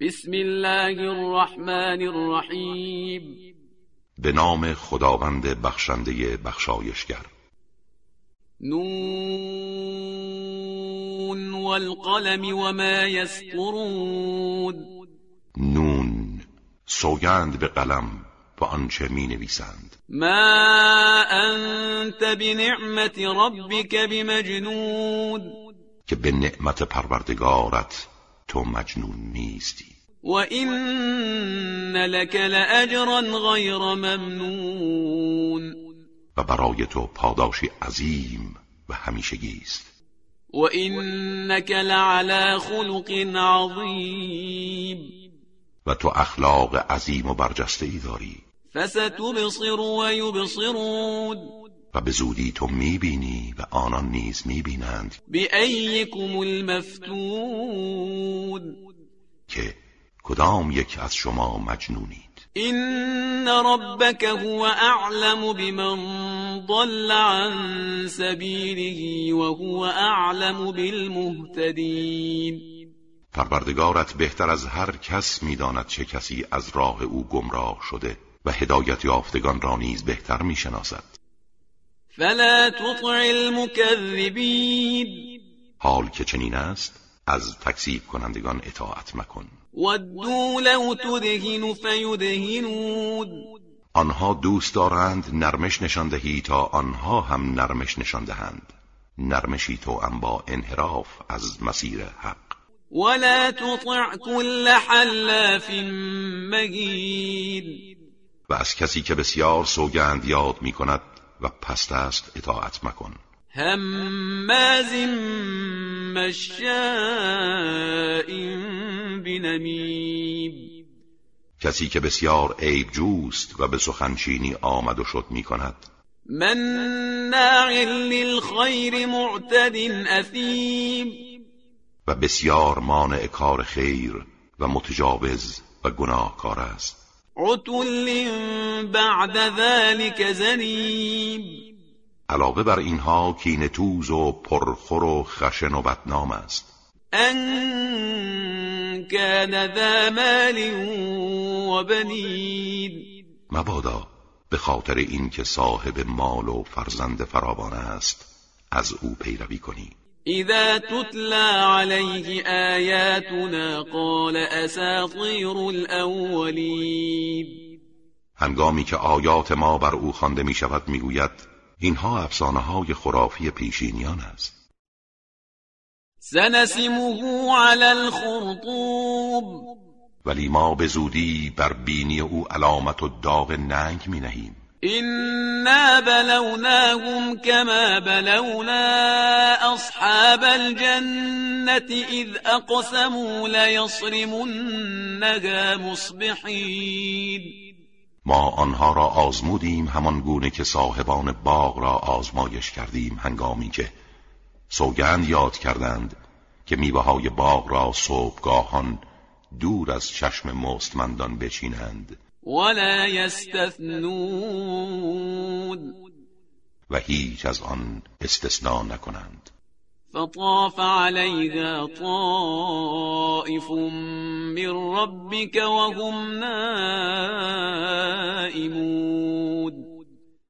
بسم الله الرحمن الرحیم. به نام خداوند بخشنده بخشایشگر. نون والقلم وما يسطرون نون سوگند به قلم و آنچه می نویسند ما انت بنعمت ربك بمجنون. که به نعمت پروردگارت تو مجنون نیستی. و این لك لأجرا غیر ممنون. و برای تو پاداشی عظیم و همیشگی است. و اینک لعلى خلق عظیم و تو اخلاق عظیم و برجسته ای داری. فستبصر و یبصرون و به زودی تو می‌بینی و آنان نیز می‌بینند. بأیکم المفتون. که کدام یک از شما مجنونید؟ این ربك هو اعلم بمن ضل عن سبیله وهو اعلم بالمهتدین. پروردگارت بهتر از هر کس می‌داند چه کسی از راه او گمراه شده و هدایت یافتگان را نیز بهتر می‌شناسد. فلا تطع المكذبین حال که چنین است از تکذیب کنندگان اطاعت مکن. ودوا لو تدهن فیدهنون. آنها دوست دارند نرمش نشان دهی تا آنها هم نرمش نشان دهند نرمشی تو ام با انحراف از مسیر حق. ولا تطع كل حلاف مهین و از کسی که بسیار سوگند یاد می کند و پست است اطاعت مکن. هماز مشاء بنمیم. کسی که بسیار عیب جوست و به سخنچینی آمد و شد می کند. مناع للخیر معتد اثیم. و بسیار مانع کار خیر و متجاوز و گناهکار است. عتل بعد ذلك زنیم علاوه بر اینها کین توز و پرخور و خشن و بدنام است. ان كان ذا مال و بنین مبادا به خاطر اینکه صاحب مال و فرزند فراوان است از او پیروی کنی. اذا تتلى عليه آیاتنا قال اساطیر الاولین هنگامی که آیات ما بر او خوانده می شود می گوید اینها افسانه های خرافی پیشینیان است. سنسمه على الخرطوم. ولی ما به زودی بر بینی او علامت و داغ ننگ می نهیم. إنا بلوناهم كما بلونا أصحاب الجنة إذ أقسموا ليصرمنها مصبحين ما آنها را آزمودیم همان گونه که صاحبان باغ را آزمایش کردیم هنگامی که سوگند یاد کردند که میوه های باغ را صبحگاهان دور از چشم مستمندان بچینند. ولا يستثنون. و هیچ از آن استثناء نکنند. فطاف عليها طائف من ربك وهم نائمون.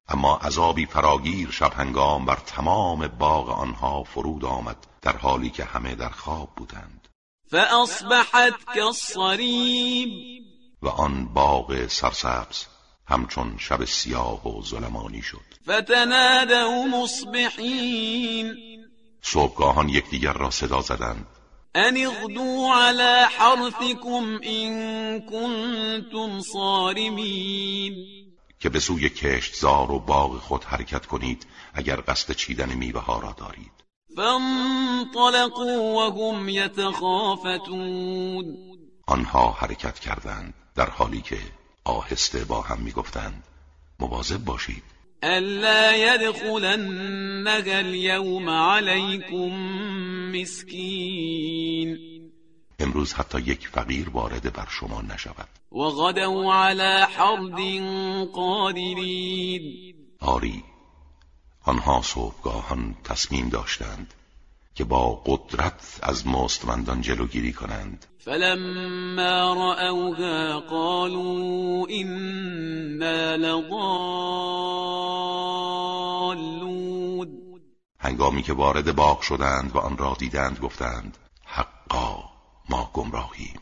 اما عذابی فراگیر شب هنگام بر تمام باغ آنها فرود آمد در حالی که همه در خواب بودند. فأصبحت كالصريم و آن باغ سرسبز همچون شب سیاه و ظلمانی شد. فتنادوا مصبحين صبحگاهان یکدیگر را صدا زدند. ان اغدوا على حرثكم ان كنتم صارمين که به سوی کشتزار و باغ خود حرکت کنید اگر قصد چیدن میوه ها را دارید. فانطلقوا وهم يتخافتون آنها حرکت کردند. در حالی که آهسته با هم می‌گفتند مواظب باشید. الا يدخلنها اليوم عليكم مسكين. امروز حتی یک فقیر وارد بر شما نشود. وغدوا على حرد قادرين. آری آنها صبحگاهان تصمیم داشتند که با قدرت از مستمندان جلوگیری کنند. فلما رأوها قالوا إنا لضالون. هنگامی که وارد باغ شدند و آن را دیدند گفتند حقا ما گمراهیم.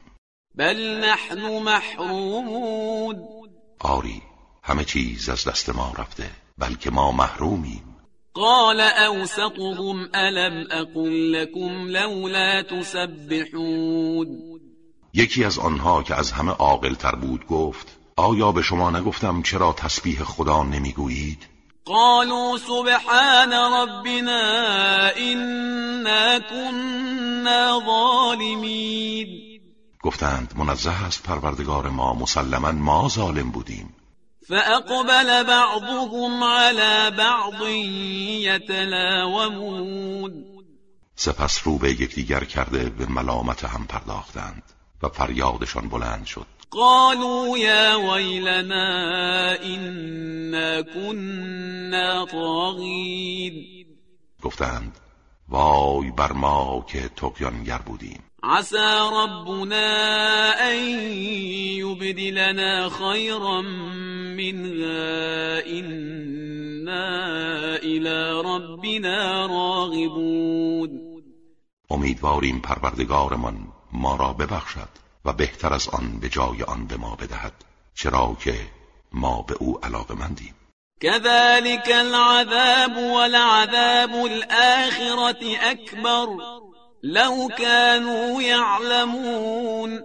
بل نحن محرومون. آری همه چیز از دست ما رفته بلکه ما محرومیم. قال اوسطهم الم اقل لكم لولا تسبحون یکی از آنها که از همه عاقلتر بود گفت آیا به شما نگفتم چرا تسبیح خدا نمی‌گویید؟ قالوا سبحان ربنا إنا كنا ظالمين گفتند منزه است پروردگار ما مسلما ما ظالم بودیم. فأقبل بعضهم على بعض يتلاومون سپس رو به یکدیگر کرده به ملامت هم پرداختند و فریادشان بلند شد. قالوا يا ويلنا إنا كنا طاغين گفتند وای بر ما که تقیانگر بودیم. عسى ربنا أن يبدلنا خيرا منها إنا إلى ربنا راغبون. امیدواریم پروردگارمان ما را ببخشد و بهتر از آن به جای آن به ما بدهد چرا که ما به او علاقه مندیم كذلك العذاب ولعذاب الآخرة أكبر. لو كانوا يعلمون.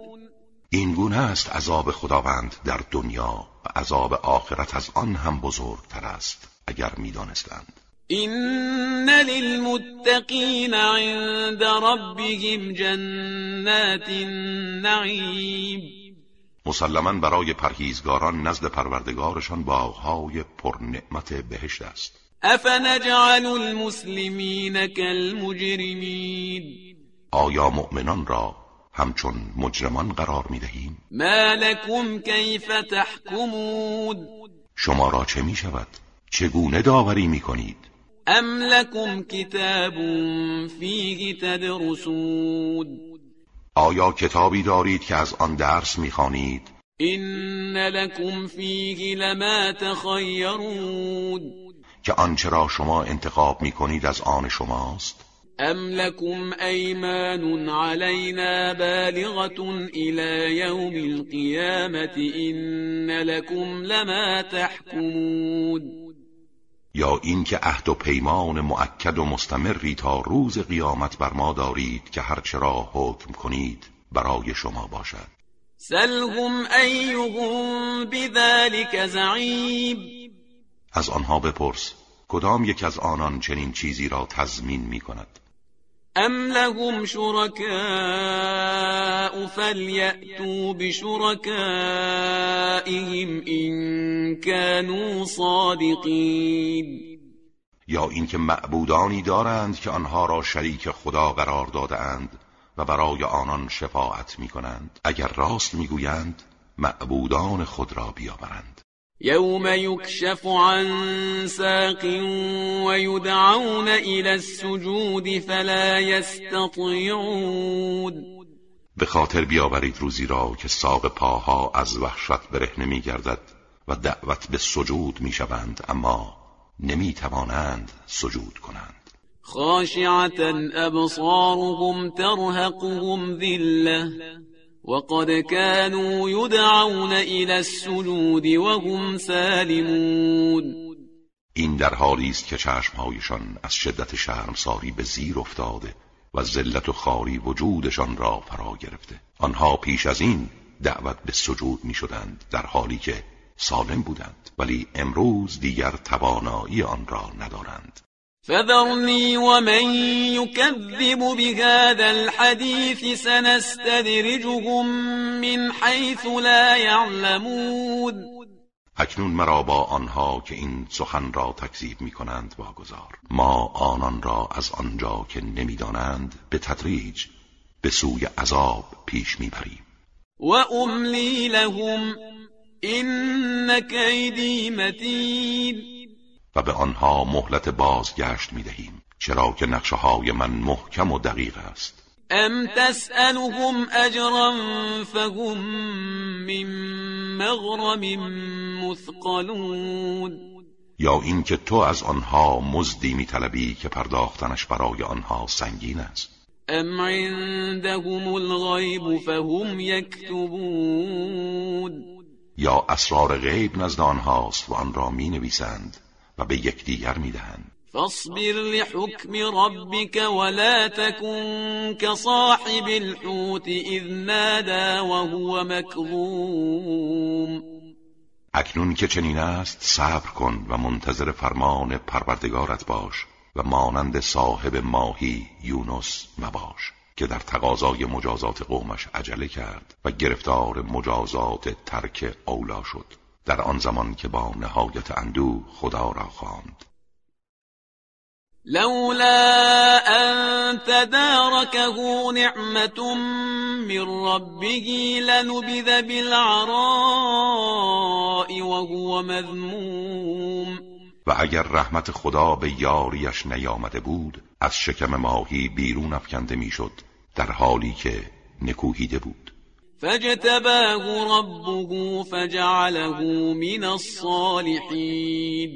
این گونه است عذاب خداوند در دنیا و عذاب آخرت از آن هم بزرگتر است اگر می‌دانستند. إن للمتقين عند ربهم جنات النعیم مسلما برای پرهیزگاران نزد پروردگارشان باغهای پرنعمت بهشت است افنجعل المسلمین كالمجرمین آیا مؤمنان را همچون مجرمان قرار می دهیم؟ ما لكم كيف تحكمون شما را چه می شود؟ چگونه داوری می کنید؟ ام لكم كتاب فيه تدرسون آیا کتابی دارید که از آن درس می‌خوانید؟ إن لكم فيه لما تخيرون که آنچه را شما انتخاب می‌کنید از آن شماست؟ أم لكم أيمان علينا بالغة إلى يوم القيامة إن لكم لما تحكمون یا اینکه عهد و پیمان مؤکد و مستمری تا روز قیامت بر ما دارید که هرچه را حکم کنید برای شما باشد. سلهم أيهم بذلك زعيم از آنها بپرس کدام یک از آنان چنین چیزی را تضمین می کند أم لهم شركاء فليأتوا بشركائهم إن كانوا صادقين یا اینکه معبودانی دارند که آنها را شریک خدا قرار داده اند و برای آنان شفاعت می کنند اگر راست می‌گویند معبودان خود را بیاورند. يوم يكشف عن ساق ويدعون إلى السجود فلا يستطيعون به خاطر بیاورید روزی را که ساق پاها از وحشت برهنه می گردد و دعوت به سجود می شوند اما نمی توانند سجود کنند. خاشعة أبصارهم ترهقهم ذلة. وقد كانوا يدعون إلى السجود وهم سالمون. این در حالی است که چشمهایشان از شدت شرمساری به زیر افتاده و ذلت و خاری وجودشان را فرا گرفته. آنها پیش از این دعوت به سجود می شدند در حالی که سالم بودند ولی امروز دیگر توانایی آن را ندارند. فذرني ومن يكذب بهذا الحديث سنستدرجهم من حيث لا يعلمون. اکنون مرا با آنها که این سخن را تکذیب می کنند واگذار. ما آنان را از آنجا که نمی‌دانند به تدریج به سوی عذاب پیش می‌بریم. وأملي لهم إن كيدي متين. و به آنها مهلت بازگشت می دهیم چرا که نقشه های من محکم و دقیق است. ام تسألهم اجرا فهم من مغرم مثقلون. یا اینکه تو از آنها مزدی میطلبی که پرداختنش برای آنها سنگین است. ام عندهم الغیب فهم یکتبون. یا اسرار غیب نزد آنهاست و آن را می نویسند و به یکدیگر می دهند فاصبر لحكم ربك ولا تكن كصاحب الحوت اذ نادى وهو مكظوم اکنون که چنین است صبر کن و منتظر فرمان پروردگارت باش و مانند صاحب ماهی یونس مباش که در تقاضای مجازات قومش عجله کرد و گرفتار مجازات ترک اولا شد. در آن زمان که با نهایت اندوه خدا را خواند. لولا ان تداركه نعمة من ربه لنبذ بالعراء وهو مذموم. و اگر رحمت خدا به یاریش نیامده بود از شکم ماهی بیرون افکنده می‌شد در حالی که نکوهیده بود. فاجتباه ربه فجعله من الصالحین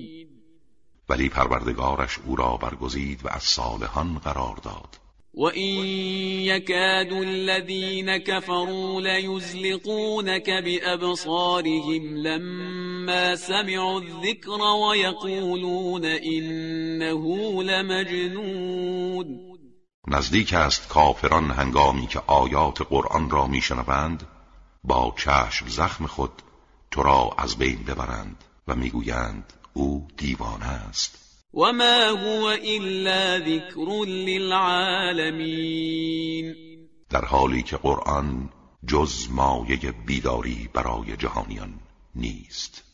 ولی پروردگارش أو را برگزید و از صالحان قرار داد. و این یکاد الذین كفروا لیزلقونك بأبصارهم لما سمعوا الذکر ويقولون إنه لمجنون. نزدیک است کافران هنگامی که آیات قرآن را میشنوند با چشم زخم خود تو را از بین ببرند و می‌گویند او دیوانه است. و ما هو الا ذکر للعالمین در حالی که قرآن جز مایه بیداری برای جهانیان نیست.